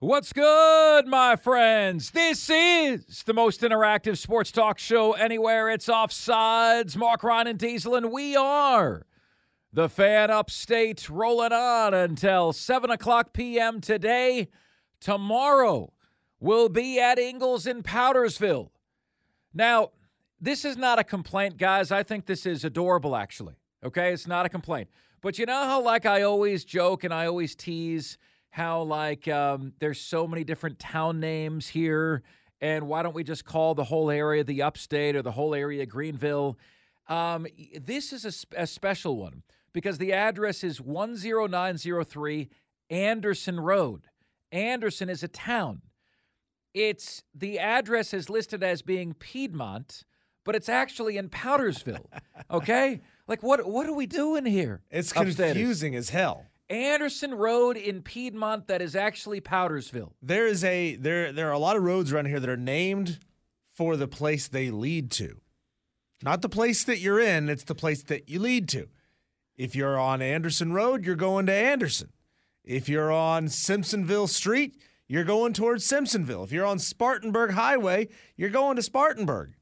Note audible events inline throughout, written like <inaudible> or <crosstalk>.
What's good, my friends? This is the most interactive sports talk show anywhere. It's Offsides. Mark Ryan and Diesel, and we are the fan upstate rolling on until 7 o'clock p.m. today. Tomorrow, we'll be at Ingles in Powdersville. Now, this is not a complaint, guys. I think this is adorable, actually. Okay? It's not a complaint. But you know how, like, I always joke and I always tease how like um, there's so many different town names here, and why don't we just call the whole area the Upstate or the whole area Greenville? Um, this is a, a special one because the address is 10903 Anderson Road. Anderson is a town. It's the address is listed as being Piedmont, but it's actually in Powdersville. <laughs> Okay, like what what are we doing here? It's upstairs? confusing as hell. Anderson Road in Piedmont that is actually Powdersville. There is a there there are a lot of roads around here that are named for the place they lead to. Not the place that you're in, it's the place that you lead to. If you're on Anderson Road, you're going to Anderson. If you're on Simpsonville Street, you're going towards Simpsonville. If you're on Spartanburg Highway, you're going to Spartanburg.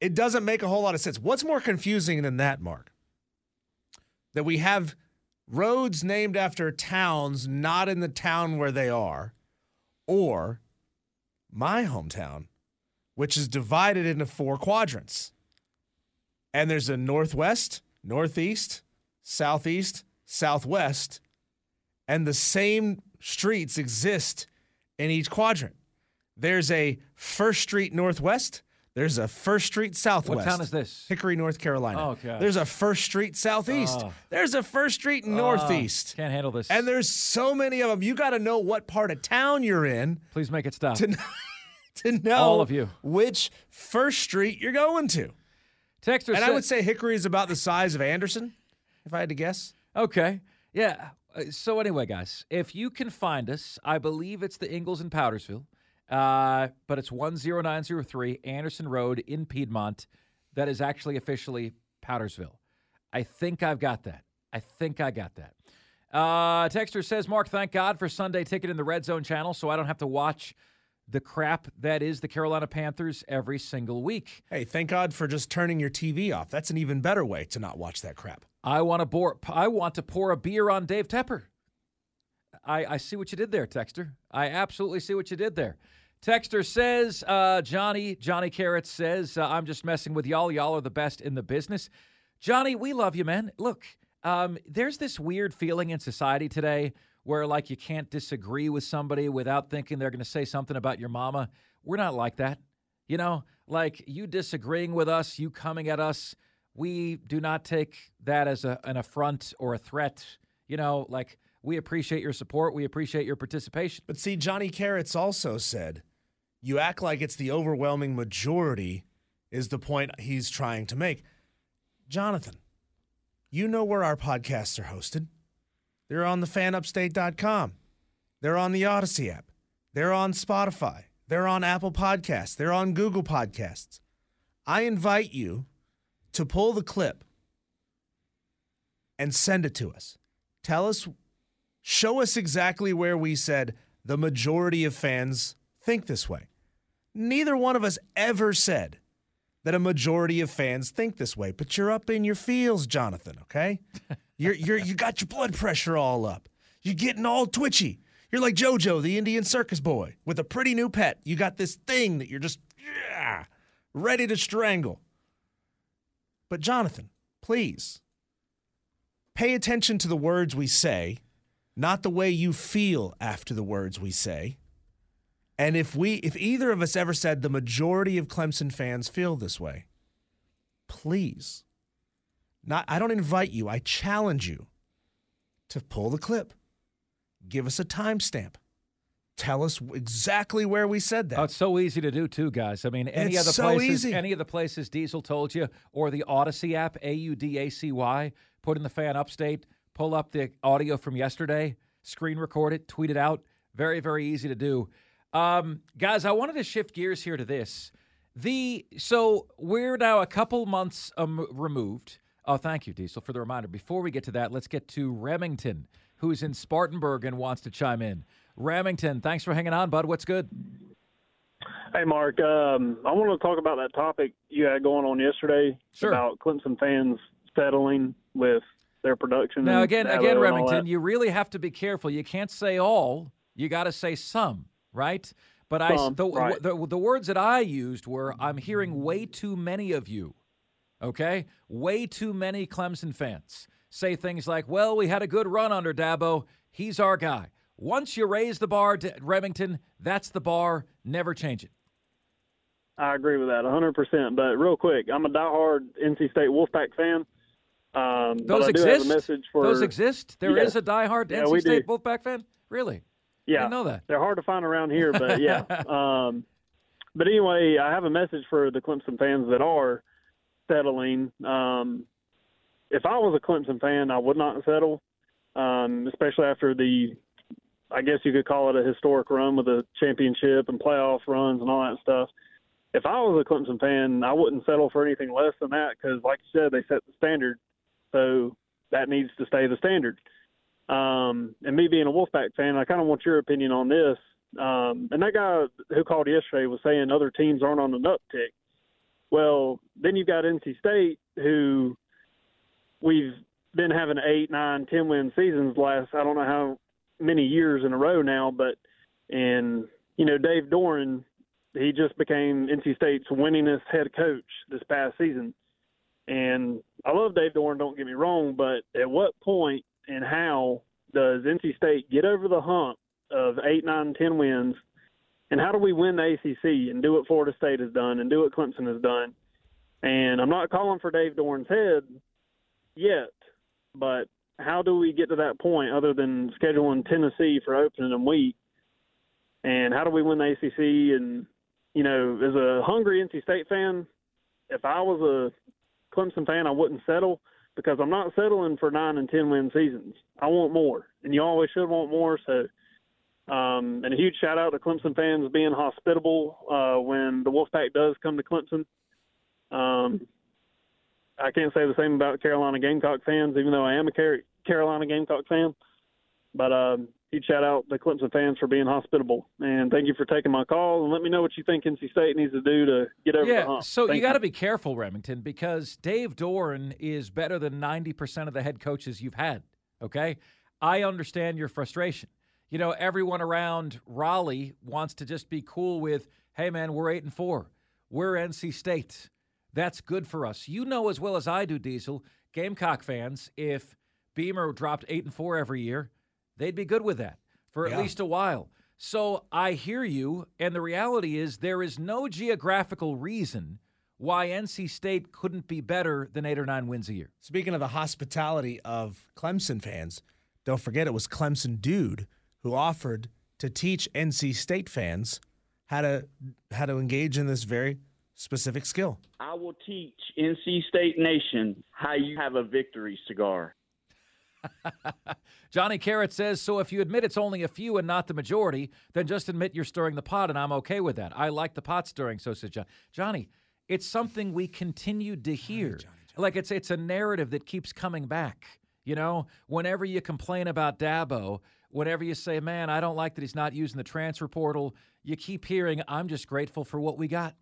It doesn't make a whole lot of sense. What's more confusing than that, Mark? That we have roads named after towns not in the town where they are, or my hometown, which is divided into four quadrants. And there's a northwest, northeast, southeast, southwest, and the same streets exist in each quadrant. There's a First Street Northwest. There's a First Street Southwest. What town is this? Hickory, North Carolina. Oh, God. There's a First Street Southeast. Oh. There's a First Street Northeast. Can't handle this. and there's so many of them. You got to know what part of town you're in Please make it stop. to, kn- <laughs> to know All of you. which First Street you're going to. Texter And I would say Hickory is about the size of Anderson, if I had to guess. Okay. Yeah. Uh, So anyway, guys, if you can find us, I believe it's the Ingles in Powdersville, uh, but it's 10903 Anderson Road in Piedmont. That is actually officially Powdersville. I think I've got that. I think I got that. Uh, Texter says, Mark, thank God for Sunday ticket in the Red Zone channel so I don't have to watch the crap that is the Carolina Panthers every single week. Hey, thank God for just turning your TV off. That's an even better way to not watch that crap. I want to pour. I want to pour a beer on Dave Tepper. I, I see what you did there, Texter. I absolutely see what you did there. Texter says, uh, Johnny Johnny Carrot says, uh, I'm just messing with y'all. Y'all are the best in the business. Johnny, we love you, man. Look, um, there's this weird feeling in society today where like you can't disagree with somebody without thinking they're going to say something about your mama. We're not like that. You know, like you disagreeing with us, you coming at us, we do not take that as a, an affront or a threat. You know, like we appreciate your support, we appreciate your participation. But see, Johnny Carrots also said, you act like it's the overwhelming majority, is the point he's trying to make. Jonathan, you know where our podcasts are hosted. They're on the fanupstate.com. They're on the Audacy app. They're on Spotify. They're on Apple Podcasts. They're on Google Podcasts. I invite you to pull the clip and send it to us. Tell us, show us exactly where we said the majority of fans think this way. Neither one of us ever said that a majority of fans think this way, but you're up in your feels, Jonathan, okay? <laughs> You're, you're, you got your blood pressure all up. You're getting all twitchy. You're like JoJo, the Indian circus boy, with a pretty new pet. You got this thing that you're just yeah, ready to strangle. But, Jonathan, please pay attention to the words we say, not the way you feel after the words we say. And if we if either of us ever said the majority of Clemson fans feel this way, please. Not I don't invite you, I challenge you to pull the clip. Give us a timestamp. Tell us exactly where we said that. Oh, it's so easy to do too, guys. I mean, any It's other so places, easy. any of the places Diesel told you, or the Audacy app, A U D A C Y, put in the fan upstate, pull up the audio from yesterday, screen record it, tweet it out. Very, very easy to do. Um, guys, I wanted to shift gears here to this. The so we're now a couple months um, removed. Oh, thank you, Diesel, for the reminder. Before we get to that, let's get to Remington, who's in Spartanburg and wants to chime in. Remington, thanks for hanging on, bud. What's good? Hey, Mark. Um, I want to talk about that topic you had going on yesterday Sure. about Clemson fans settling with their production. Now again, again, Remington, you really have to be careful. You can't say all. You got to say some, right? But I, Some, the, right. the the words that I used were, I'm hearing way too many of you. Okay, way too many Clemson fans say things like, "Well, we had a good run under Dabo. He's our guy." Once you raise the bar, to Remington, that's the bar. Never change it. I agree with that 100%. But real quick, I'm a diehard NC State Wolfpack fan. Um, Those I do have exist. a message for Those exist. There is Yeah. a diehard Yeah, NC State do. Wolfpack fan. Really? Yeah, Didn't know that. They're hard to find around here, but yeah. <laughs> um, but anyway, I have a message for the Clemson fans that are settling. Um, if I was a Clemson fan, I would not settle, um, especially after the, I guess you could call it a historic run with a championship and playoff runs and all that stuff. If I was a Clemson fan, I wouldn't settle for anything less than that because, like you said, they set the standard, so that needs to stay the standard. Um, and me being a Wolfpack fan, I kind of want your opinion on this. Um, and that guy who called yesterday was saying other teams aren't on an uptick. Well, then you've got NC State, who we've been having eight, nine, ten win seasons last I don't know how many years in a row now, but and you know Dave Doeren, he just became NC State's winningest head coach this past season. And I love Dave Doeren, don't get me wrong, but at what point and how does NC State get over the hump of eight, nine, ten wins? And how do we win the ACC and do what Florida State has done and do what Clemson has done? And I'm not calling for Dave Doeren's head yet, but how do we get to that point other than scheduling Tennessee for opening week? And how do we win the ACC? And you know, as a hungry NC State fan, if I was a Clemson fan, I wouldn't settle because I'm not settling for nine and ten win seasons. I want more, and you always should want more. So, um, and a huge shout out to Clemson fans being hospitable uh, when the Wolfpack does come to Clemson. Um, I can't say the same about Carolina Gamecock fans, even though I am a Car- Carolina Gamecock fan. But um, huge shout out to Clemson fans for being hospitable, and thank you for taking my call. And let me know what you think NC State needs to do to get over the Yeah, hump. so Thank you got to be careful, Remington, because Dave Doeren is better than 90% of the head coaches you've had. Okay? I understand your frustration. You know, everyone around Raleigh wants to just be cool with, hey, man, we're 8 and 4. We're NC State. That's good for us. You know as well as I do, Diesel, Gamecock fans, if Beamer dropped 8 and 4 every year, They'd be good with that for at Yeah. least a while. So I hear you, and the reality is there is no geographical reason why NC State couldn't be better than eight or nine wins a year. Speaking of the hospitality of Clemson fans, don't forget it was Clemson dude who offered to teach NC State fans how to how to engage in this very specific skill. I will teach NC State Nation how you have a victory cigar. <laughs> Johnny Carrot says, so if you admit it's only a few and not the majority, then just admit you're stirring the pot, and I'm okay with that. I like the pot stirring, so says John. Johnny, it's something we continued to hear. Like it's it's a narrative that keeps coming back. You know, whenever you complain about Dabo, whenever you say, man, I don't like that he's not using the transfer portal, you keep hearing, I'm just grateful for what we got.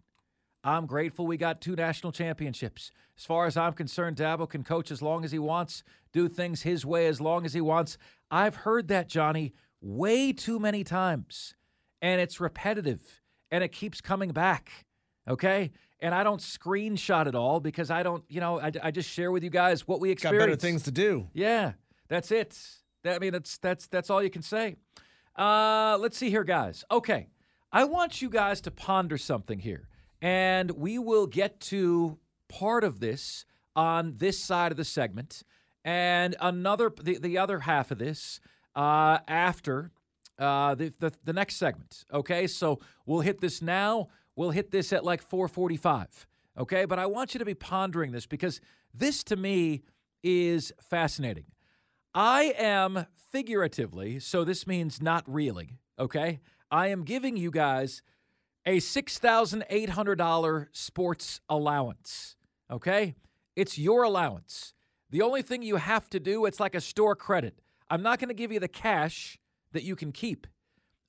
I'm grateful we got two national championships. As far as I'm concerned, Dabo can coach as long as he wants, do things his way as long as he wants. I've heard that, Johnny, way too many times. And it's repetitive and it keeps coming back. Okay? And I don't screenshot it all because I don't, you know, I, I just share with you guys what we Got experience. better things to do. Yeah, that's it. That, I mean, that's that's that's all you can say. Uh, let's see here, guys. Okay, I want you guys to ponder something here, and we will get to part of this on this side of the segment, and another the, the other half of this uh, after uh, the, the the next segment. Okay, so we'll hit this now. We'll hit this at like 4:45. Okay, but I want you to be pondering this because this to me is fascinating. I am figuratively, so this means not really, okay? I am giving you guys a $6,800 sports allowance, okay? It's your allowance. The only thing you have to do, it's like a store credit. I'm not going to give you the cash that you can keep.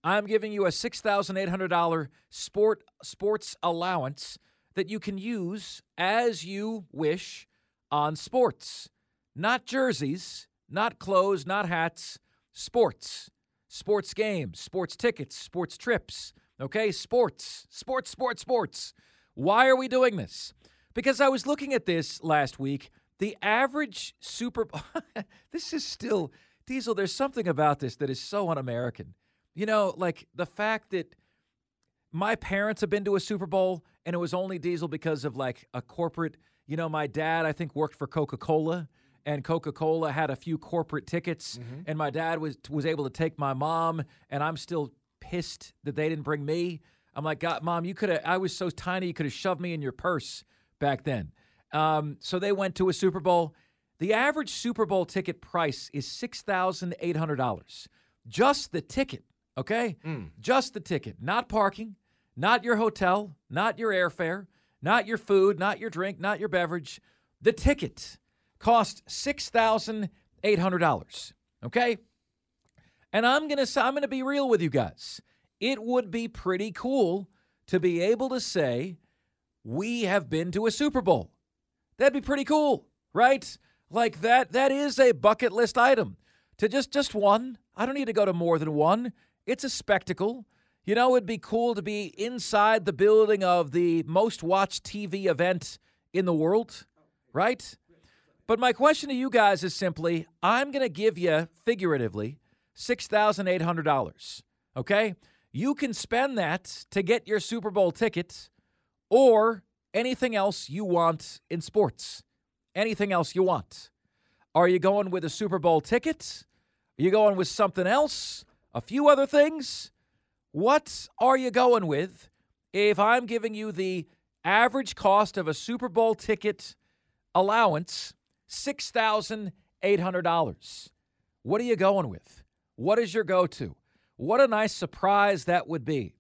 I'm giving you a $6,800 sport sports allowance that you can use as you wish on sports. Not jerseys, not clothes, not hats, sports. Sports games, sports tickets, sports trips. Okay, sports, sports, sports, sports. Why are we doing this? Because I was looking at this last week. The average Super <laughs> this is still Diesel, there's something about this that is so un-American. You know, like the fact that my parents have been to a Super Bowl and it was only Diesel because of like a corporate, you know, my dad I think worked for Coca-Cola and Coca-Cola had a few corporate tickets mm-hmm. and my dad was was able to take my mom and I'm still pissed that they didn't bring me. I'm like, God, mom, you could have I was so tiny you could have shoved me in your purse back then. Um, so they went to a Super Bowl. The average Super Bowl ticket price is $6,800. Just the ticket, okay? Just the ticket, not parking, not your hotel, not your airfare, not your food, not your drink, not your beverage. The ticket cost $6,800, okay? And I'm going to I'm going to be real with you guys. It would be pretty cool to be able to say we have been to a Super Bowl. That'd be pretty cool, right? Like that that is a bucket list item. To just just one. I don't need to go to more than one. It's a spectacle. You know, it'd be cool to be inside the building of the most watched TV event in the world, right? But my question to you guys is simply I'm going to give you, figuratively, $6,800. Okay? You can spend that to get your Super Bowl ticket or anything else you want in sports. Anything else you want. Are you going with a Super Bowl ticket? Are you going with something else? A few other things? What are you going with if I'm giving you the average cost of a Super Bowl ticket allowance, $6,800? What are you going with? What is your go to? What a nice surprise that would be.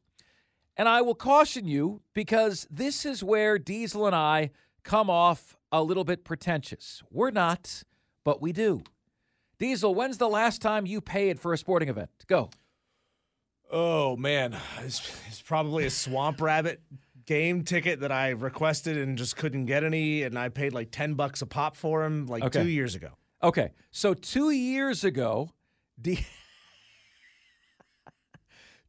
And I will caution you because this is where Diesel and I come off a little bit pretentious. We're not, but we do. Diesel, when's the last time you paid for a sporting event? Go. Oh man, it's, it's probably a Swamp Rabbit game ticket that I requested and just couldn't get any, and I paid like ten bucks a pop for him like Okay. two years ago. Okay, so two years ago, D- <laughs>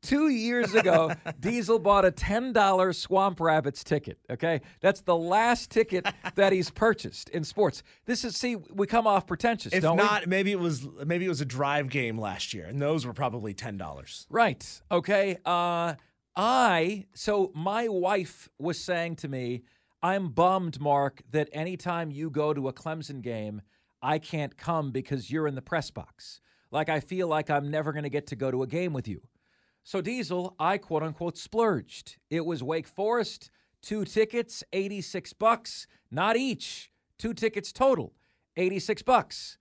Two years ago, <laughs> Diesel bought a $10 Swamp Rabbits ticket. Okay. That's the last ticket that he's purchased in sports. This is, see, we come off pretentious, If don't we? not, maybe it was maybe it was a drive game last year, and those were probably ten dollars. Right. Okay. Uh, I, so my wife was saying to me, I'm bummed, Mark, that anytime you go to a Clemson game, I can't come because you're in the press box. Like, I feel like I'm never going to get to go to a game with you. So, Diesel, I quote unquote splurged. It was Wake Forest, two tickets, 86 bucks, not each, two tickets total, 86 bucks.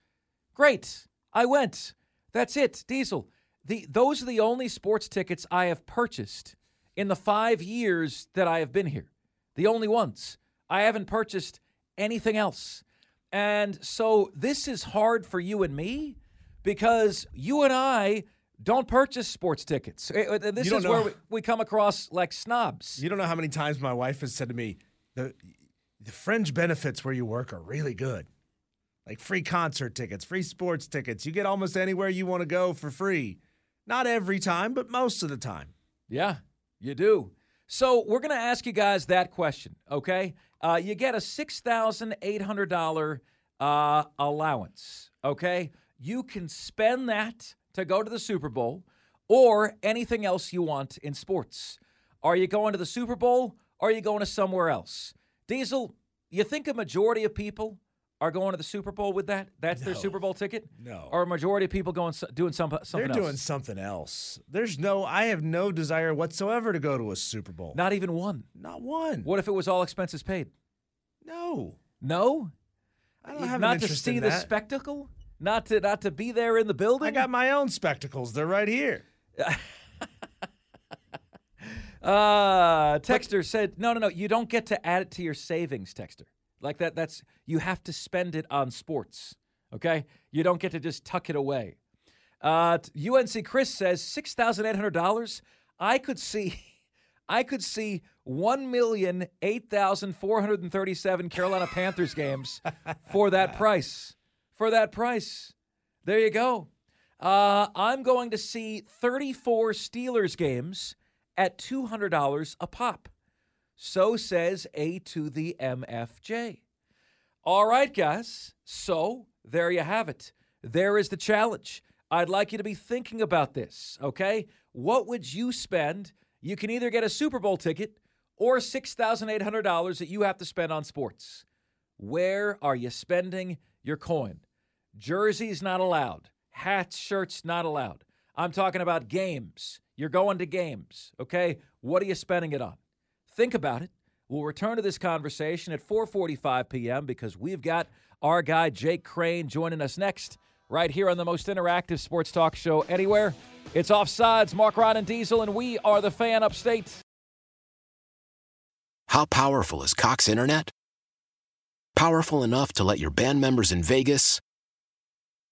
Great. I went. That's it, Diesel. The those are the only sports tickets I have purchased in the 5 years that I have been here. The only ones. I haven't purchased anything else. And so this is hard for you and me because you and I don't purchase sports tickets. Uh, This is where we, we come across like snobs. You don't know how many times my wife has said to me, the the fringe benefits where you work are really good. Like free concert tickets, free sports tickets. You get almost anywhere you want to go for free. Not every time, but most of the time. Yeah, you do. So we're going to ask you guys that question, okay? Uh, you get a six thousand eight hundred dollar uh, allowance, okay? You can spend that to go to the Super Bowl or anything else you want in sports. Are you going to the Super Bowl? Or are you going to somewhere else? Diesel, you think a majority of people are going to the Super Bowl with that? That's their Super Bowl ticket? No. Or a majority of people going doing some, something They're else? doing something else. There's no, I have no desire whatsoever to go to a Super Bowl. Not even one. Not one. What if it was all expenses paid? No. No, I don't have not an to see in the spectacle, not to not to be there in the building. I got my own spectacles. They're right here. <laughs> Uh, Texter said, no, no, no. You don't get to add it to your savings, Texter. Like that. That's you have to spend it on sports. Okay, you don't get to just tuck it away. Uh, UNC Chris says six thousand eight hundred dollars. I could see, <laughs> I could see one million eight thousand four hundred and thirty-seven Carolina Panthers games for that price. For that price, there you go. Uh, I'm going to see 34 Steelers games at $200 a pop. So says A to the MFJ. All right, guys. So there you have it. There is the challenge. I'd like you to be thinking about this, okay? What would you spend? You can either get a Super Bowl ticket or $6,800 that you have to spend on sports. Where are you spending your coin? Jerseys not allowed. Hats, shirts not allowed. I'm talking about games. You're going to games, okay? What are you spending it on? Think about it. We'll return to this conversation at 4:45 p.m. because we've got our guy Jake Crain joining us next right here on the most interactive sports talk show anywhere. It's Offsides, Mark Ryan and Diesel, and we are the fan upstate. How powerful is Cox Internet? Powerful enough to let your band members in Vegas,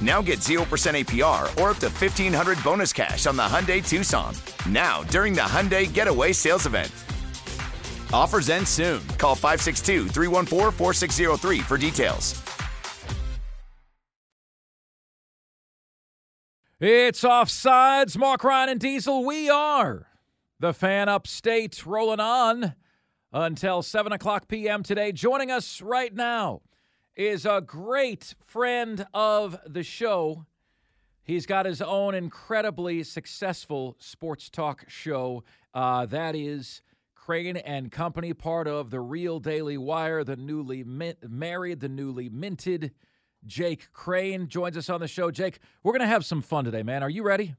Now get 0% APR or up to 1500 bonus cash on the Hyundai Tucson. Now, during the Hyundai Getaway Sales Event. Offers end soon. Call 562 314 4603 for details. It's offsides. Mark Ryan and Diesel. We are the fan upstate rolling on until 7 o'clock p.m. today. Joining us right now is a great friend of the show. He's got his own incredibly successful sports talk show. Uh, that is Crain and Company, part of the Real Daily Wire, the newly mint- married, the newly minted. Jake Crain joins us on the show. Jake, we're going to have some fun today, man. Are you ready?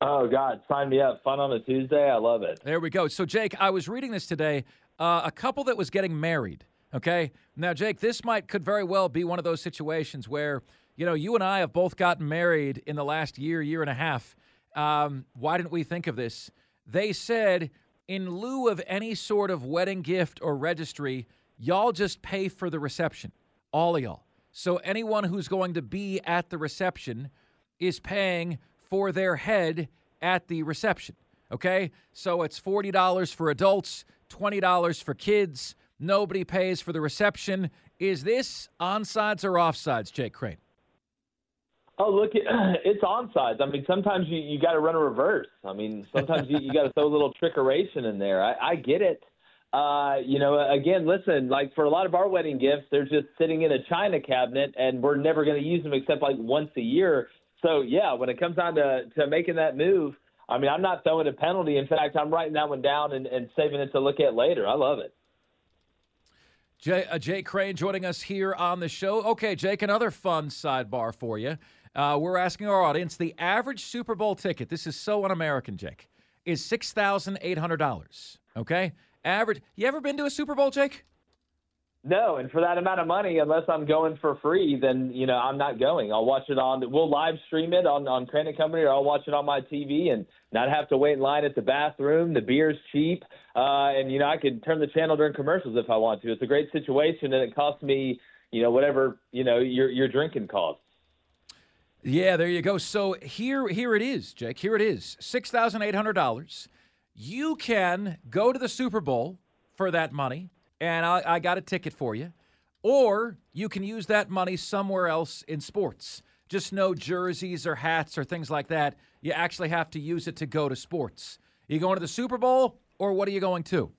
Oh, God, sign me up. Fun on a Tuesday. I love it. There we go. So, Jake, I was reading this today. Uh, a couple that was getting married. Okay. Now, Jake, this might could very well be one of those situations where, you know, you and I have both gotten married in the last year, year and a half. Um, why didn't we think of this? They said, in lieu of any sort of wedding gift or registry, y'all just pay for the reception. All of y'all. So anyone who's going to be at the reception is paying for their head at the reception. Okay? So it's $40 for adults, $20 for kids. Nobody pays for the reception. Is this onsides or offsides, Jake Crain? Oh, look, <clears throat> it's onsides. I mean, sometimes you, you got to run a reverse. I mean, sometimes you, you got to throw a little <laughs> trickeration in there. I, I get it. Uh, you know, again, listen, like for a lot of our wedding gifts, they're just sitting in a china cabinet and we're never going to use them except like once a year. So, yeah, when it comes down to, to making that move, I mean, I'm not throwing a penalty. In fact, I'm writing that one down and, and saving it to look at later. I love it. Jay, uh, Jake Crain joining us here on the show. Okay, Jake, another fun sidebar for you. Uh, we're asking our audience the average Super Bowl ticket, this is so un American, Jake, is $6,800. Okay? Average. You ever been to a Super Bowl, Jake? No, and for that amount of money, unless I'm going for free, then you know I'm not going. I'll watch it on. We'll live stream it on on Crain Company, or I'll watch it on my TV and not have to wait in line at the bathroom. The beer's cheap, uh, and you know I could turn the channel during commercials if I want to. It's a great situation, and it costs me, you know, whatever you know your your drinking costs. Yeah, there you go. So here here it is, Jake. Here it is, six thousand eight hundred dollars. You can go to the Super Bowl for that money and I, I got a ticket for you. Or you can use that money somewhere else in sports. Just no jerseys or hats or things like that. You actually have to use it to go to sports. Are you going to the Super Bowl or what are you going to?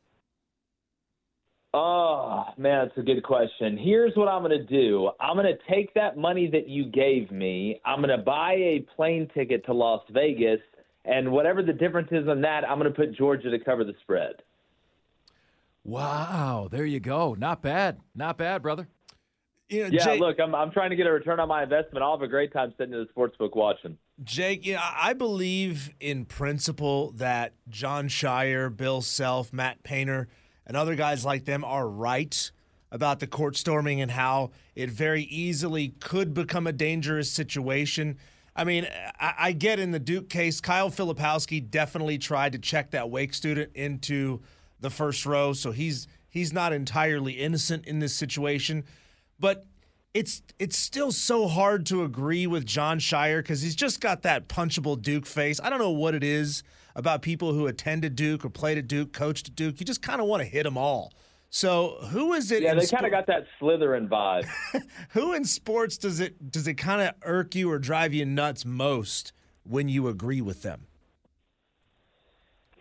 Oh, man, that's a good question. Here's what I'm going to do I'm going to take that money that you gave me, I'm going to buy a plane ticket to Las Vegas, and whatever the difference is on that, I'm going to put Georgia to cover the spread. Wow, there you go. Not bad. Not bad, brother. You know, yeah, Jake, look, I'm, I'm trying to get a return on my investment. I'll have a great time sitting in the sports book watching. Jake, you know, I believe in principle that Jon Scheyer, Bill Self, Matt Painter, and other guys like them are right about the court storming and how it very easily could become a dangerous situation. I mean, I, I get in the Duke case, Kyle Filipowski definitely tried to check that Wake student into – the first row, so he's he's not entirely innocent in this situation. But it's it's still so hard to agree with Jon Scheyer because he's just got that punchable Duke face. I don't know what it is about people who attended Duke or played at Duke, coached at Duke. You just kind of want to hit them all. So who is it? Yeah, they kind of got that Slytherin vibe. <laughs> who in sports does it does it kind of irk you or drive you nuts most when you agree with them?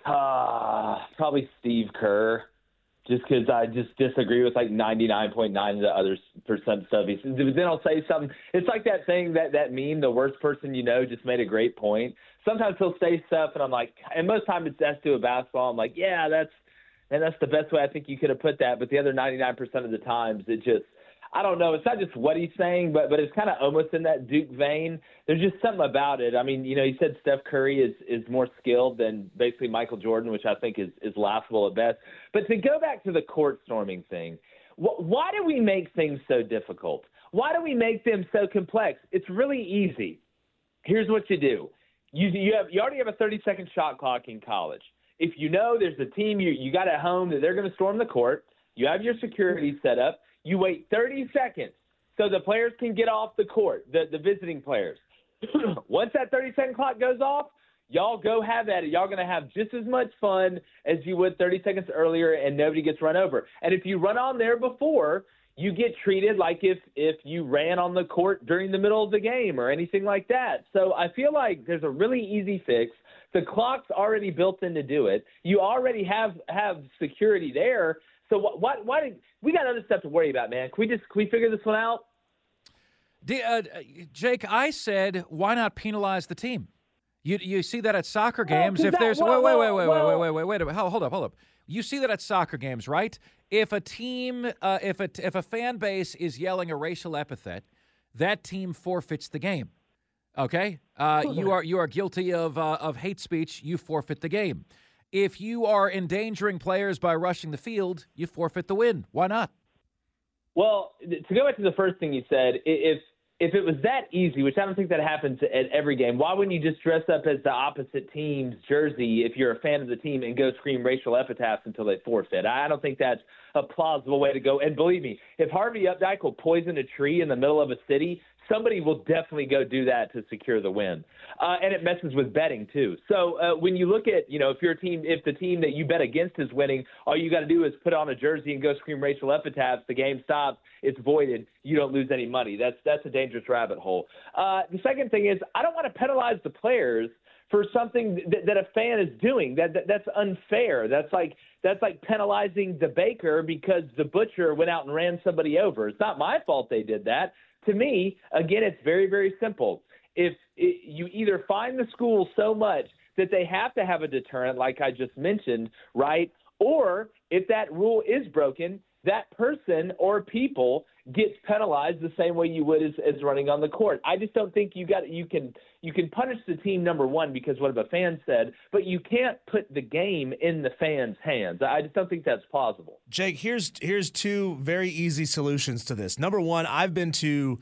Uh, probably Steve Kerr, just because I just disagree with like 99.9 of the other percent stuff. He says, But then I'll say something. It's like that thing that that meme, the worst person you know, just made a great point. Sometimes he'll say stuff, and I'm like, and most times it's that's to a basketball. I'm like, yeah, that's and that's the best way I think you could have put that. But the other 99% of the times, it just I don't know. It's not just what he's saying, but but it's kind of almost in that Duke vein. There's just something about it. I mean, you know, he said Steph Curry is is more skilled than basically Michael Jordan, which I think is is laughable at best. But to go back to the court storming thing, wh- why do we make things so difficult? Why do we make them so complex? It's really easy. Here's what you do. You you have you already have a 30 second shot clock in college. If you know there's a team you you got at home that they're going to storm the court, you have your security set up. You wait 30 seconds so the players can get off the court, the the visiting players. <clears throat> Once that 30 second clock goes off, y'all go have at it. Y'all going to have just as much fun as you would 30 seconds earlier, and nobody gets run over. And if you run on there before, you get treated like if if you ran on the court during the middle of the game or anything like that. So I feel like there's a really easy fix. The clock's already built in to do it. You already have have security there. So what what why did we got other stuff to worry about, man? Can we just can we figure this one out? D- uh, Jake, I said, why not penalize the team? You you see that at soccer games. Well, if that- there's well, wait wait wait well, wait wait wait wait wait wait hold, hold up hold up. You see that at soccer games, right? If a team uh, if a if a fan base is yelling a racial epithet, that team forfeits the game. Okay, uh, you are you are guilty of uh, of hate speech. You forfeit the game. If you are endangering players by rushing the field, you forfeit the win. Why not? Well, to go back to the first thing you said, if if it was that easy, which I don't think that happens at every game, why wouldn't you just dress up as the opposite team's jersey if you're a fan of the team and go scream racial epitaphs until they forfeit? I don't think that's a plausible way to go. And believe me, if Harvey Updike will poison a tree in the middle of a city, somebody will definitely go do that to secure the win. Uh, and it messes with betting too. So uh, when you look at, you know, if your team, if the team that you bet against is winning, all you got to do is put on a jersey and go scream racial epitaphs. The game stops. It's voided. You don't lose any money. That's that's a dangerous rabbit hole. Uh, the second thing is, I don't want to penalize the players for something that, that a fan is doing. That, that that's unfair. That's like that's like penalizing the baker because the butcher went out and ran somebody over. It's not my fault they did that. To me, again, it's very very simple. If it, you either find the school so much that they have to have a deterrent, like I just mentioned, right? Or if that rule is broken, that person or people gets penalized the same way you would as, as running on the court. I just don't think you got you can you can punish the team number one because what a fan said, but you can't put the game in the fans' hands. I just don't think that's plausible. Jake, here's here's two very easy solutions to this. Number one, I've been to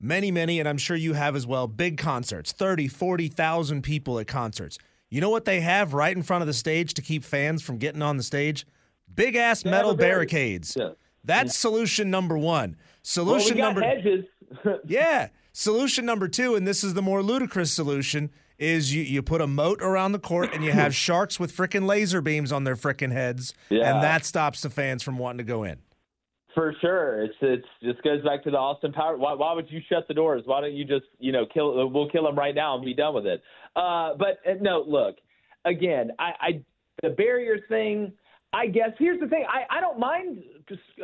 many, many, and I'm sure you have as well, big concerts, 30, 40,000 people at concerts. You know what they have right in front of the stage to keep fans from getting on the stage? Big ass metal barricades. Yeah. That's solution number one. Well, Solution we got number hedges. <laughs> <laughs> Yeah. Solution number two, and this is the more ludicrous solution, is you, you put a moat around the court and you have <laughs> sharks with frickin' laser beams on their frickin' heads, Yeah. and that stops the fans from wanting to go in. For sure, it's it's just goes back to the Austin Power. Why, why would you shut the doors? Why don't you just you know kill? We'll kill them right now and be done with it. Uh, but uh, no, look, again, I, I the barrier thing. I guess here's the thing. I, I don't mind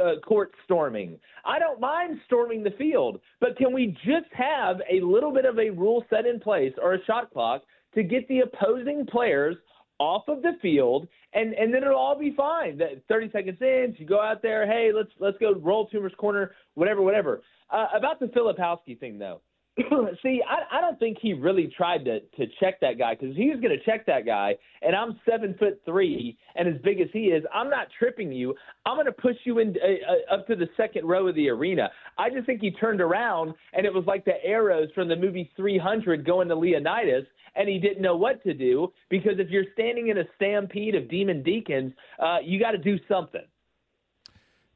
uh, court storming. I don't mind storming the field. But can we just have a little bit of a rule set in place or a shot clock to get the opposing players off of the field, and and then it'll all be fine. That 30 seconds in, you go out there, hey, let's let's go roll Toomer's corner, whatever, whatever. Uh, about the Filipowski thing, though. <laughs> See, I, I don't think he really tried to to check that guy because he was going to check that guy, and I'm seven foot three and as big as he is. I'm not tripping you. I'm going to push you in uh, uh, up to the second row of the arena. I just think he turned around and it was like the arrows from the movie 300 going to Leonidas, and he didn't know what to do because if you're standing in a stampede of demon deacons, uh, you got to do something.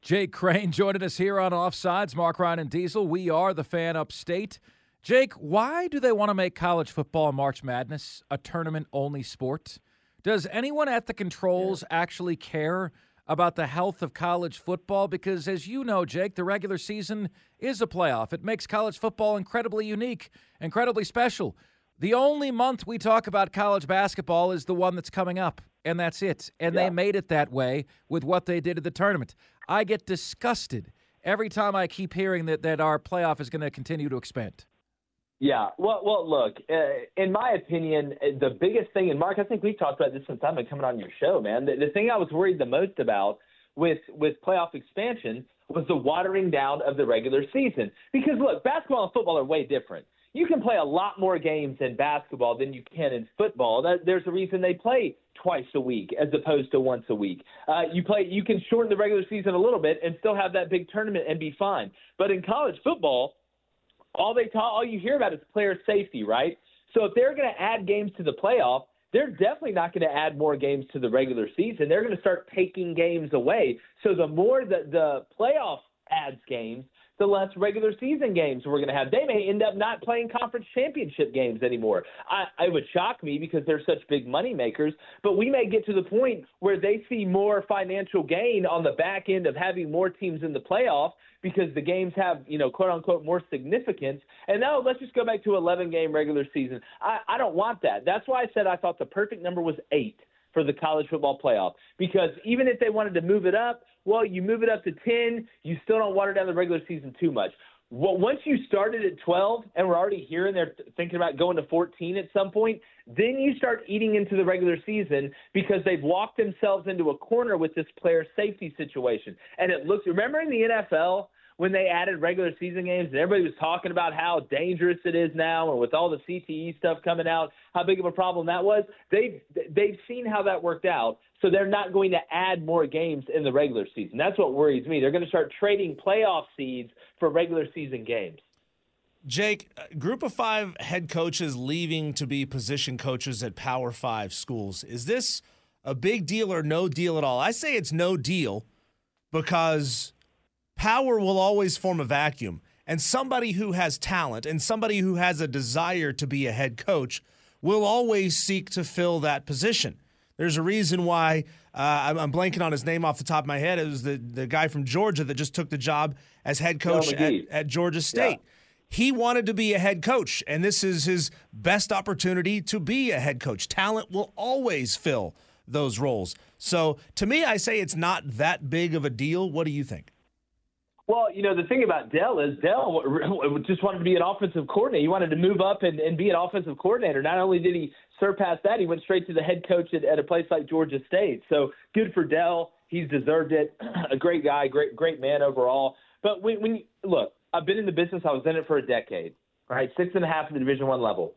Jake Crain joining us here on Offsides. Mark Ryan and Diesel. We are the fan upstate. Jake, why do they want to make college football March Madness a tournament only sport? Does anyone at the controls actually care about the health of college football? Because, as you know, Jake, the regular season is a playoff. It makes college football incredibly unique, incredibly special. The only month we talk about college basketball is the one that's coming up, and that's it. And they made it that way with what they did at the tournament. I get disgusted every time I keep hearing that, that our playoff is going to continue to expand. Yeah, well, well, look. Uh, in my opinion, uh, the biggest thing, and Mark, I think we've talked about this since I've been coming on your show, man. The, the thing I was worried the most about with with playoff expansion was the watering down of the regular season. Because look, basketball and football are way different. You can play a lot more games in basketball than you can in football. That, there's a reason they play twice a week as opposed to once a week. Uh, you play, you can shorten the regular season a little bit and still have that big tournament and be fine. But in college football, all they talk, all you hear about is player safety, right? So if they're going to add games to the playoff, they're definitely not going to add more games to the regular season. They're going to start taking games away. So the more that the playoff adds games, the less regular season games we're going to have. They may end up not playing conference championship games anymore. I, it would shock me because they're such big money makers, but we may get to the point where they see more financial gain on the back end of having more teams in the playoff because the games have, you know, quote unquote, more significance. And now let's just go back to 11 game regular season. I, I don't want that. That's why I said I thought the perfect number was eight for the college football playoff because even if they wanted to move it up, well, you move it up to 10, you still don't water down the regular season too much. Well, once you started at 12 and we're already here and they're thinking about going to 14 at some point, then you start eating into the regular season because they've walked themselves into a corner with this player safety situation. And it looks, remember in the NFL, when they added regular season games and everybody was talking about how dangerous it is now and with all the CTE stuff coming out, how big of a problem that was. They've they've seen how that worked out, so they're not going to add more games in the regular season. That's what worries me. They're going to start trading playoff seeds for regular season games. Jake, uh, group of five head coaches leaving to be position coaches at Power Five schools. Is this a big deal or no deal at all? I say it's no deal because power will always form a vacuum. And somebody who has talent and somebody who has a desire to be a head coach will always seek to fill that position. There's a reason why uh, I'm, blanking on his name off the top of my head. It was the, the guy from Georgia that just took the job as head coach at, at, Georgia State. Yeah. He wanted to be a head coach, and this is his best opportunity to be a head coach. Talent will always fill those roles. So to me, I say it's not that big of a deal. What do you think? Well, you know, the thing about Dell is Dell <laughs> just wanted to be an offensive coordinator. He wanted to move up and, and be an offensive coordinator. Not only did he surpass that, he went straight to the head coach at, at a place like Georgia State. So good for Dell. He's deserved it. <clears throat> a great guy, great great man overall. But when, when you, look, I've been in the business. I was in it for a decade. Right, six and a half at the Division One level.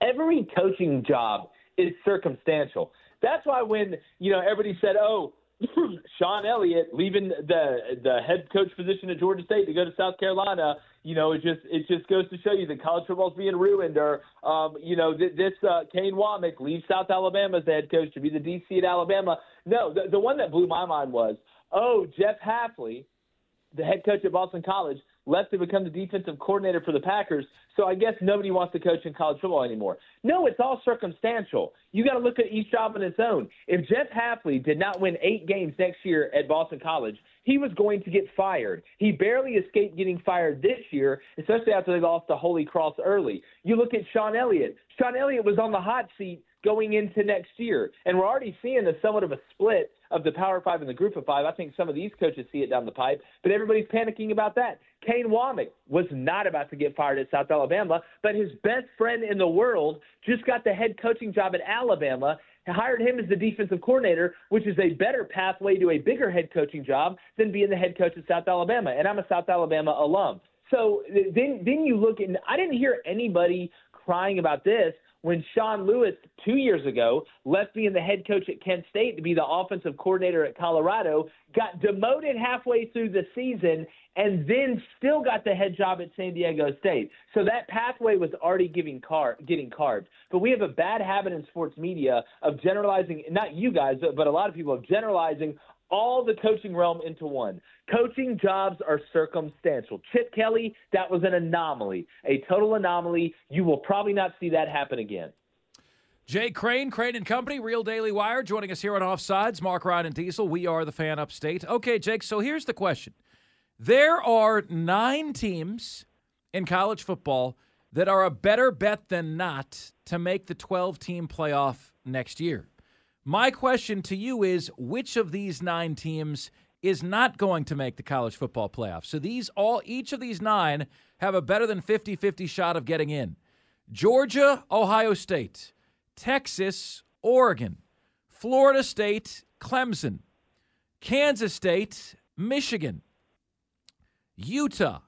Every coaching job is circumstantial. That's why when you know everybody said, "Oh, <clears throat> Shawn Elliott leaving the the head coach position at Georgia State to go to South Carolina, you know, it just it just goes to show you that college football is being ruined. Or, um, you know, th- this uh, Kane Wommack leaves South Alabama as the head coach to be the DC at Alabama. No, the, the one that blew my mind was, oh, Jeff Hafley, the head coach at Boston College, left to become the defensive coordinator for the Packers. So I guess nobody wants to coach in college football anymore. No, it's all circumstantial. You got to look at each job on its own. If Jeff Hafley did not win eight games next year at Boston College, he was going to get fired. He barely escaped getting fired this year, especially after they lost to Holy Cross early. You look at Shawn Elliott. Shawn Elliott was on the hot seat going into next year, and we're already seeing a somewhat of a split of the Power Five and the Group of Five. I think some of these coaches see it down the pipe, but everybody's panicking about that. Kane Wommack was not about to get fired at South Alabama, but his best friend in the world just got the head coaching job at Alabama. Hired him as the defensive coordinator, which is a better pathway to a bigger head coaching job than being the head coach at South Alabama. And I'm a South Alabama alum. So then, then you look, and I didn't hear anybody crying about this when Sean Lewis two years ago left being the head coach at Kent State to be the offensive coordinator at Colorado, got demoted halfway through the season, and then still got the head job at San Diego State. So that pathway was already giving car- getting carved. But we have a bad habit in sports media of generalizing, not you guys, but a lot of people of generalizing all the coaching realm into one. Coaching jobs are circumstantial. Chip Kelly, that was an anomaly, a total anomaly. You will probably not see that happen again. Jay Crain, Crain and Company, Real Daily Wire, joining us here on Offsides. Mark Ryan and Diesel, we are the fan upstate. Okay, Jake, so here's the question. There are nine teams in college football that are a better bet than not to make the 12 team playoff next year. My question to you is which of these nine teams is not going to make the college football playoff? So these all each of these nine have a better than 50-50 shot of getting in. Georgia, Ohio State, Texas, Oregon, Florida State, Clemson, Kansas State, Michigan, Utah.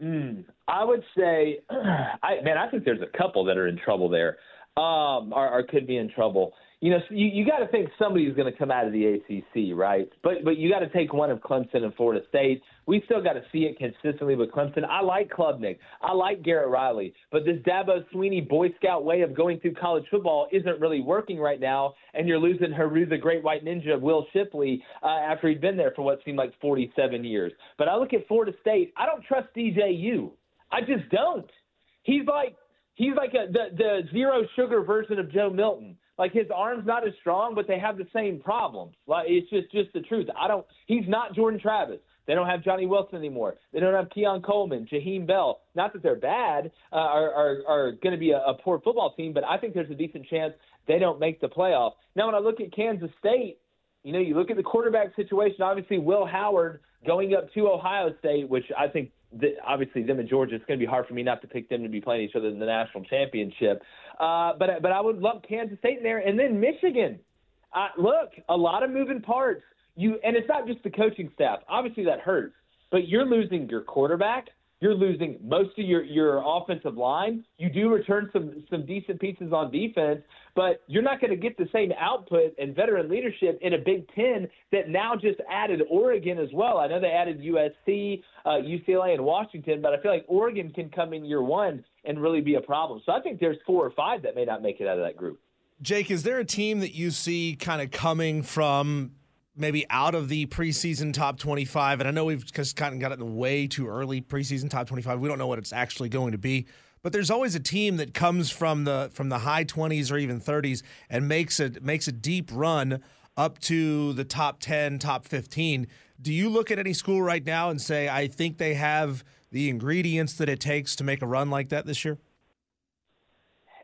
Mm, I would say, <clears throat> I man, I think there's a couple that are in trouble there, um, or, or could be in trouble you know, you, you got to think somebody's going to come out of the ACC, right? But but you got to take one of Clemson and Florida State. We still got to see it consistently with Clemson. I like Klubnik. I like Garrett Riley. But this Dabo Swinney Boy Scout way of going through college football isn't really working right now. And you're losing Heru, the Great White Ninja, Will Shipley, uh, after he'd been there for what seemed like 47 years. But I look at Florida State. I don't trust DJU. I just don't. He's like he's like a, the the zero sugar version of Joe Milton. Like his arm's not as strong, but they have the same problems. Like it's just just the truth. I don't. He's not Jordan Travis. They don't have Johnny Wilson anymore. They don't have Keon Coleman, Jaheim Bell. Not that they're bad, uh, are are, are going to be a, a poor football team, but I think there's a decent chance they don't make the playoff. Now, when I look at Kansas State, you know, you look at the quarterback situation. Obviously, Will Howard going up to Ohio State, which I think that obviously them and Georgia. It's going to be hard for me not to pick them to be playing each other in the national championship. Uh, but but I would love Kansas State in there, and then Michigan. Uh, look, a lot of moving parts. You and it's not just the coaching staff. Obviously, that hurts. But you're losing your quarterback. You're losing most of your, your offensive line. You do return some some decent pieces on defense, but you're not going to get the same output and veteran leadership in a Big Ten that now just added Oregon as well. I know they added USC, uh, UCLA, and Washington, but I feel like Oregon can come in year one and really be a problem. So I think there's four or five that may not make it out of that group. Jake, is there a team that you see kind of coming from maybe out of the preseason top 25. And I know we've just kind of got it way too early preseason top 25. We don't know what it's actually going to be. But there's always a team that comes from the from the high 20s or even 30s and makes a makes a deep run up to the top 10, top 15. Do you look at any school right now and say, I think they have the ingredients that it takes to make a run like that this year?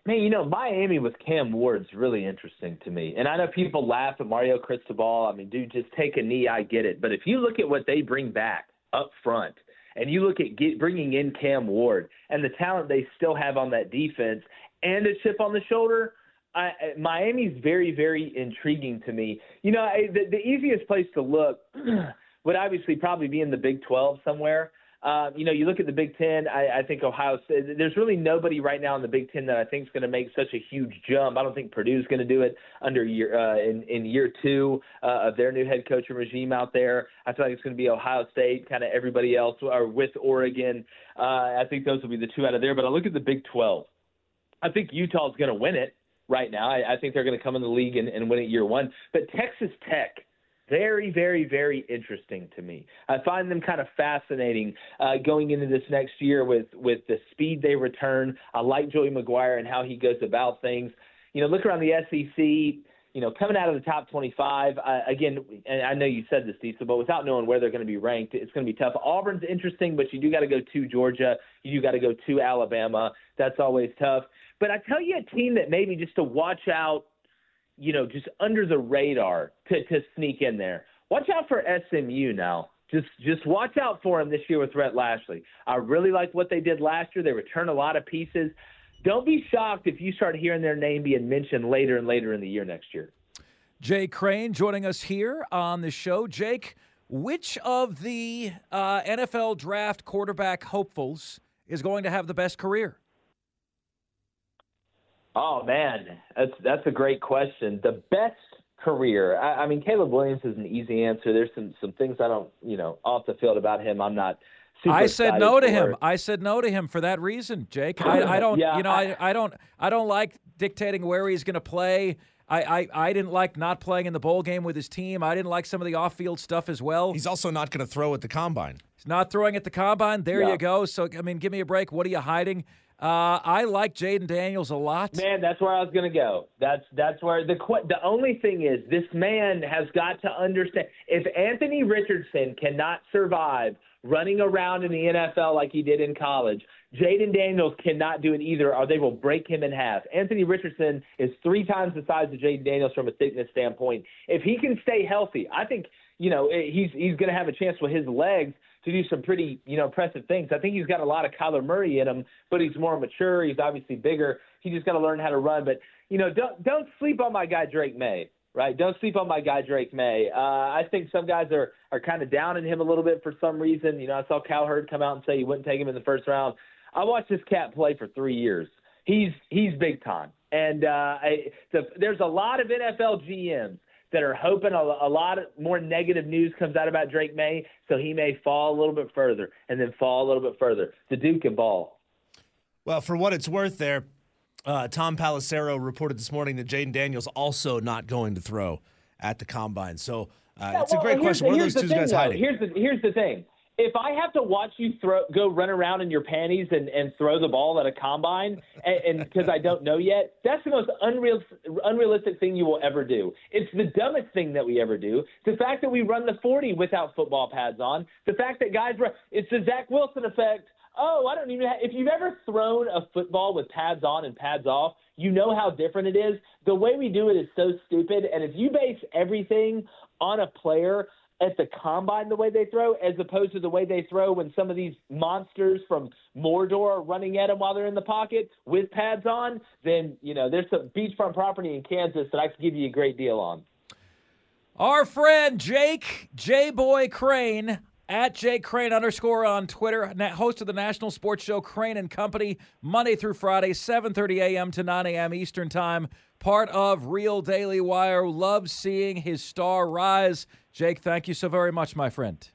Man, you know, Miami with Cam Ward's really interesting to me. And I know people laugh at Mario Cristobal. I mean, dude, just take a knee. I get it. But if you look at what they bring back up front, and you look at get, bringing in Cam Ward and the talent they still have on that defense, and a chip on the shoulder, I, Miami's very, very intriguing to me. You know, I, the, the easiest place to look <clears throat> would obviously probably be in the Big 12 somewhere. Um, you know, you look at the Big Ten. I, I think Ohio. State, there's really nobody right now in the Big Ten that I think is going to make such a huge jump. I don't think Purdue's going to do it under year uh, in in year two uh, of their new head coach and regime out there. I feel like it's going to be Ohio State, kind of everybody else, or with Oregon. Uh, I think those will be the two out of there. But I look at the Big 12. I think Utah's going to win it right now. I, I think they're going to come in the league and, and win it year one. But Texas Tech very, very, very interesting to me. I find them kind of fascinating uh, going into this next year with with the speed they return. I like Joey McGuire and how he goes about things. You know, look around the SEC. You know, coming out of the top 25, uh, again, and I know you said this, Diesel, but without knowing where they're going to be ranked, it's going to be tough. Auburn's interesting, but you do got to go to Georgia. You do got to go to Alabama. That's always tough. But I tell you, a team that maybe just to watch out you know, just under the radar to, to sneak in there. Watch out for SMU now. Just just watch out for them this year with Rhett Lashlee. I really like what they did last year. They return a lot of pieces. Don't be shocked if you start hearing their name being mentioned later and later in the year next year. Jake Crain joining us here on the show. Jake, which of the uh, NFL draft quarterback hopefuls is going to have the best career? Oh man, that's that's a great question. The best career. I, I mean, Caleb Williams is an easy answer. There's some some things I don't, you know, off the field about him. I'm not. I said no to him. I said no to him for that reason, Jake. I, I <laughs> don't, yeah, you know, I, I don't, I don't like dictating where he's going to play. I, I, I didn't like not playing in the bowl game with his team. I didn't like some of the off-field stuff as well. He's also not going to throw at the combine. He's not throwing at the combine. There yeah. you go. So I mean, give me a break. What are you hiding? Uh, I like Jayden Daniels a lot. Man, that's where I was going to go. That's that's where the the only thing is this man has got to understand if Anthony Richardson cannot survive running around in the NFL like he did in college, Jayden Daniels cannot do it either, or they will break him in half. Anthony Richardson is three times the size of Jayden Daniels from a thickness standpoint. If he can stay healthy, I think you know he's he's going to have a chance with his legs to do some pretty, you know, impressive things. I think he's got a lot of Kyler Murray in him, but he's more mature. He's obviously bigger. He just got to learn how to run. But you know, don't don't sleep on my guy Drake Maye. right? Don't sleep on my guy Drake Maye. Uh, I think some guys are are kind of down in him a little bit for some reason. You know, I saw Cowherd come out and say he wouldn't take him in the first round. I watched this cat play for three years. He's he's big time, and uh, I, the, there's a lot of NFL GMs that are hoping a, a lot more negative news comes out about Drake Maye, so he may fall a little bit further and then fall a little bit further. The Duke can ball. Well, for what it's worth, there, uh, Tom Pelissero reported this morning that Jayden Daniels also not going to throw at the combine. So uh, yeah, it's well, a great question. The, what are those two guys though. hiding? Here's the here's the thing. If I have to watch you throw go run around in your panties and, and throw the ball at a combine, and because I don't know yet, that's the most unreal unrealistic thing you will ever do. It's the dumbest thing that we ever do. The fact that we run the 40 without football pads on, the fact that guys run, it's the Zach Wilson effect oh, I don't even have, if you've ever thrown a football with pads on and pads off, you know how different it is. The way we do it is so stupid. And if you base everything on a player at the combine the way they throw, as opposed to the way they throw when some of these monsters from Mordor are running at them while they're in the pocket with pads on, then, you know, there's some beachfront property in Kansas that I could give you a great deal on. Our friend Jake J Boy Crain at Jake Crain underscore on Twitter, host of the national sports show Crain and Company, Monday through Friday, 7:30 a.m. to 9 a.m. Eastern Time. Part of Real Daily Wire. Love seeing his star rise. Jake, thank you so very much, my friend.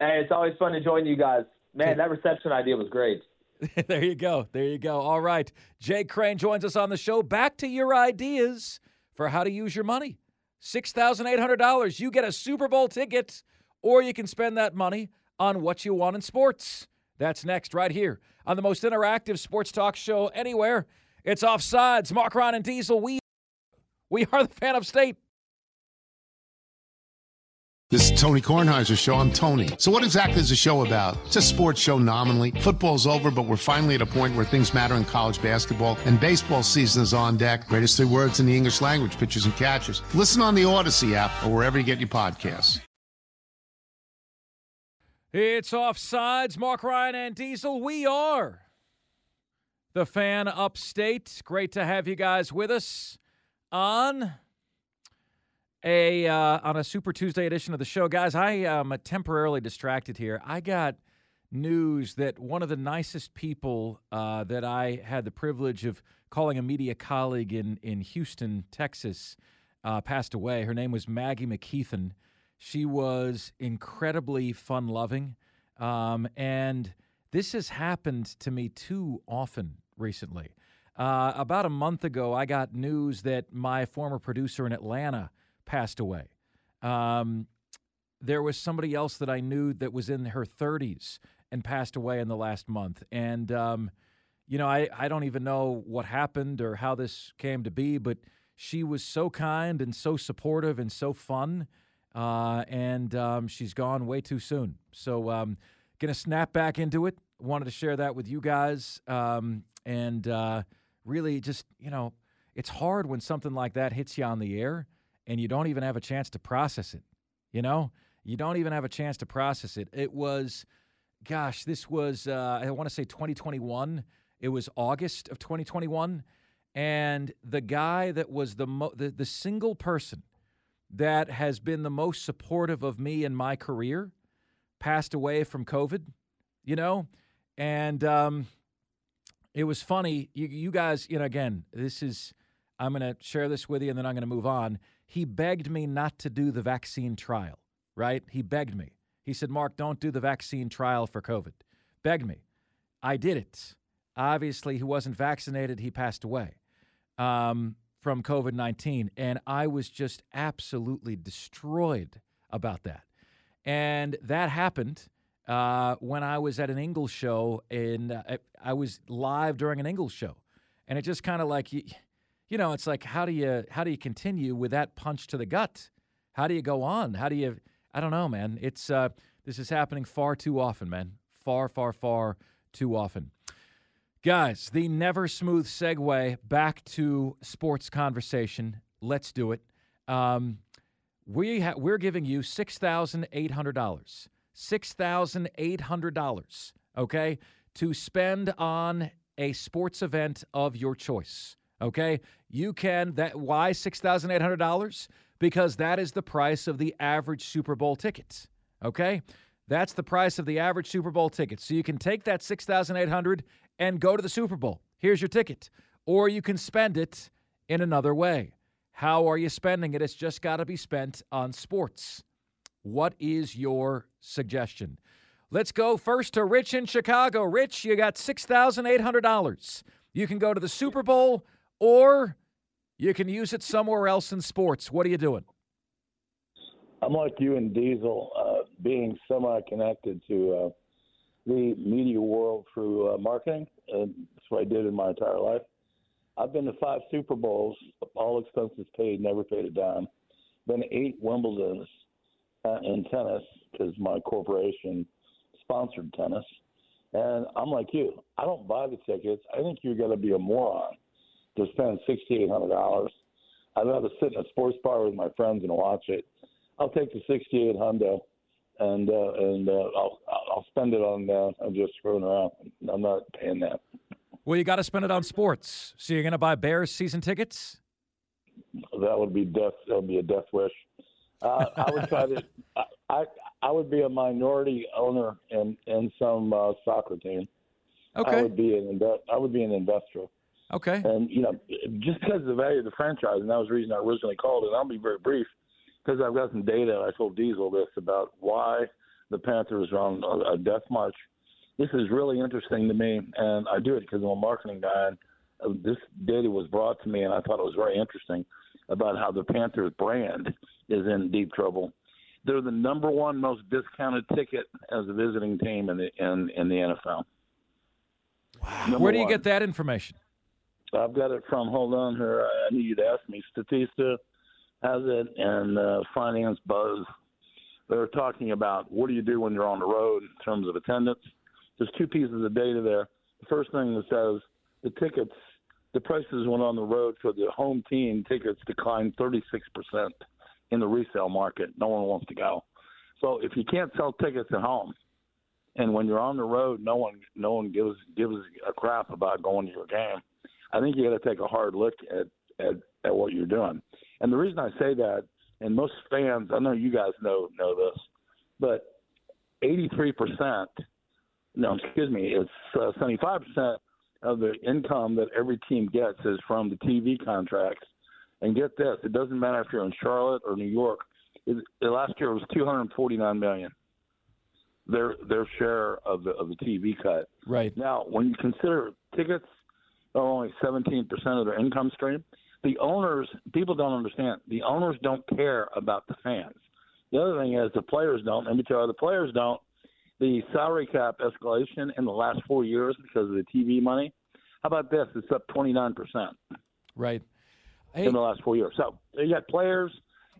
Hey, it's always fun to join you guys. Man, that reception idea was great. <laughs> there you go. There you go. All right. Jake Crain joins us on the show. Back to your ideas for how to use your money. $6,800. You get a Super Bowl ticket or you can spend that money on what you want in sports. That's next, right here on the most interactive sports talk show anywhere. It's Offsides. Mark Ryan and Diesel. We we are the fan of state. This is Tony Kornheiser's show. I'm Tony. So, what exactly is the show about? It's a sports show nominally. Football's over, but we're finally at a point where things matter in college basketball, and baseball season is on deck. Greatest three words in the English language pitchers and catchers. Listen on the Audacy app or wherever you get your podcasts. It's Offsides. Mark Ryan and Diesel. We are the fan upstate. Great to have you guys with us on a uh, on a Super Tuesday edition of the show, guys. I am temporarily distracted here. I got news that one of the nicest people uh, that I had the privilege of calling a media colleague in in Houston, Texas, uh, passed away. Her name was Maggie McKeithen. She was incredibly fun loving. Um, and this has happened to me too often recently. Uh, about a month ago, I got news that my former producer in Atlanta passed away. Um, there was somebody else that I knew that was in her 30s and passed away in the last month. And, um, you know, I, I don't even know what happened or how this came to be, but she was so kind and so supportive and so fun uh, and um, she's gone way too soon. So, um, gonna snap back into it. Wanted to share that with you guys, um, and uh, really just you know, it's hard when something like that hits you on the air, and you don't even have a chance to process it. You know, you don't even have a chance to process it. It was, gosh, this was uh, I want to say 2021. It was August of 2021, and the guy that was the mo- the, the single person that has been the most supportive of me in my career passed away from COVID, you know? And um, it was funny. You, you guys, you know, again, this is, I'm going to share this with you and then I'm going to move on. He begged me not to do the vaccine trial, right? He begged me. He said, Mark, don't do the vaccine trial for COVID. Begged me. I did it. Obviously, he wasn't vaccinated. He passed away. Um, from COVID 19. And I was just absolutely destroyed about that. And that happened uh, when I was at an Ingles show, and uh, I was live during an Ingles show. And it just kind of like, you, you know, it's like, how do you how do you continue with that punch to the gut? How do you go on? How do you? I don't know, man. It's uh, this is happening far too often, man. Far, far, far too often. Guys, the never smooth segue back to sports conversation. Let's do it. Um, we ha- we're giving you six thousand eight hundred dollars, six thousand eight hundred dollars, okay, to spend on a sports event of your choice. Okay, you can that why six thousand eight hundred dollars because that is the price of the average Super Bowl ticket. Okay? That's the price of the average Super Bowl ticket. So you can take that 6800 and go to the Super Bowl. Here's your ticket. Or you can spend it in another way. How are you spending it? It's just got to be spent on sports. What is your suggestion? Let's go first to Rich in Chicago. Rich, you got $6,800. You can go to the Super Bowl or you can use it somewhere else in sports. What are you doing? I'm like you and Diesel, uh, being semi connected to uh, the media world through uh, marketing. And that's what I did in my entire life. I've been to five Super Bowls, all expenses paid, never paid a dime. Been to eight Wimbledons uh, in tennis because my corporation sponsored tennis. And I'm like you. I don't buy the tickets. I think you're going to be a moron to spend sixty eight hundred dollars. I'd rather sit in a sports bar with my friends and watch it. I'll take the sixty eight hundred and uh, and uh, I'll I'll spend it on uh, I'm just screwing around. I'm not paying that. Well, you got to spend it on sports. So you're going to buy Bears season tickets? That would be death. That would be a death wish. Uh, I would try to. <laughs> I I would be a minority owner in in some uh, soccer team. Okay. I would be an I would be an investor. Okay. And you know, just because of the value of the franchise, and that was the reason I originally called it. I'll be very brief because I've got some data. I told Diesel this about why the Panthers are on a death march. This is really interesting to me, and I do it because I'm a marketing guy. And uh, this data was brought to me, and I thought it was very interesting about how the Panthers brand is in deep trouble. They're the number one most discounted ticket as a visiting team in the in, in the NFL. Wow. Where do you one. get that information? I've got it from. Hold on here. I knew you'd ask me. Statista has it, and uh, Finance Buzz. They're talking about what do you do when you're on the road in terms of attendance. There's two pieces of data there. The first thing that says the tickets, the prices went on the road for the home team tickets declined 36% in the resale market. No one wants to go. So if you can't sell tickets at home, and when you're on the road, no one no one gives gives a crap about going to your game. I think you got to take a hard look at, at at what you're doing. And the reason I say that, and most fans, I know you guys know know this, but 83 percent, no, excuse me, it's uh, 75 percent of the income that every team gets is from the TV contracts. And get this, it doesn't matter if you're in Charlotte or New York. It, last year it was 249 million. Their their share of the of the TV cut. Right now, when you consider tickets are only 17% of their income stream. The owners, people don't understand. The owners don't care about the fans. The other thing is the players don't. Let me tell you, the players don't. The salary cap escalation in the last four years because of the TV money. How about this? It's up 29%. Right. Hey. In the last four years. So you got players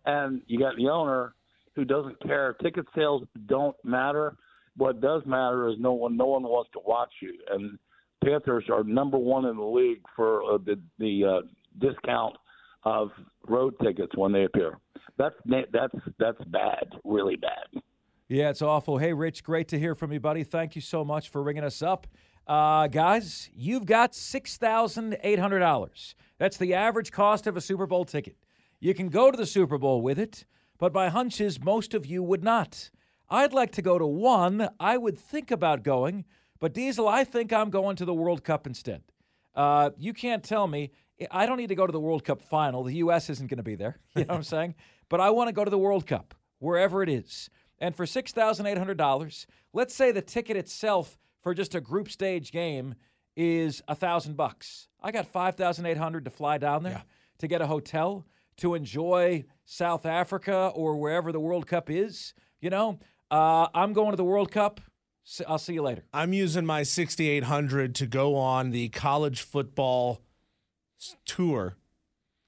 and you got the owner who doesn't care. Ticket sales don't matter. What does matter is no one no one wants to watch you. And Panthers are number one in the league for uh, the the uh, discount of road tickets when they appear. That's that's that's bad, really bad. Yeah, it's awful. Hey, Rich, great to hear from you, buddy. Thank you so much for ringing us up. Uh, guys, you've got $6,800. That's the average cost of a Super Bowl ticket. You can go to the Super Bowl with it, but by hunches, most of you would not. I'd like to go to one. I would think about going, but Diesel, I think I'm going to the World Cup instead. Uh, you can't tell me. I don't need to go to the World Cup final. The U.S. isn't going to be there. You know what I'm <laughs> saying? But I want to go to the World Cup, wherever it is. And for $6,800, let's say the ticket itself for just a group stage game is a thousand bucks. I got 5,800 to fly down there, yeah. to get a hotel, to enjoy South Africa or wherever the World Cup is. You know, uh, I'm going to the World Cup. I'll see you later. I'm using my 6800 to go on the college football tour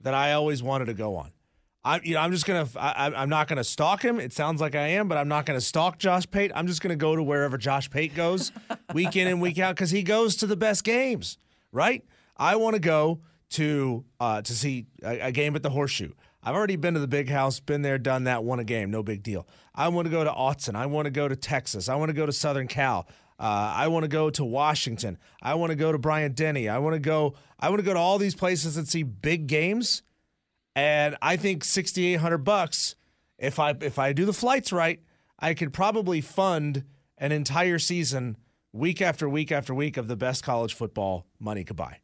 that I always wanted to go on. I, you know, I'm just gonna. I, I'm not gonna stalk him. It sounds like I am, but I'm not gonna stalk Josh Pate. I'm just gonna go to wherever Josh Pate goes, <laughs> week in and week out, because he goes to the best games. Right? I want to go to uh, to see a, a game at the Horseshoe. I've already been to the big house, been there, done that, won a game, no big deal. I want to go to Autzen. I want to go to Texas. I want to go to Southern Cal. Uh, I want to go to Washington. I want to go to Bryant Denny. I want to go. I want to go to all these places and see big games. And I think 6800 bucks if I if I do the flights right, I could probably fund an entire season week after week after week of the best college football money could buy.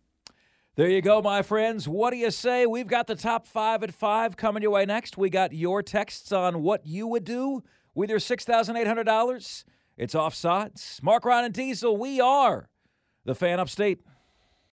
There you go, my friends. What do you say? We've got the top five at five coming your way next. We got your texts on what you would do with your $6,800. It's offsides. Mark, Ron, and Diesel, we are the fan upstate.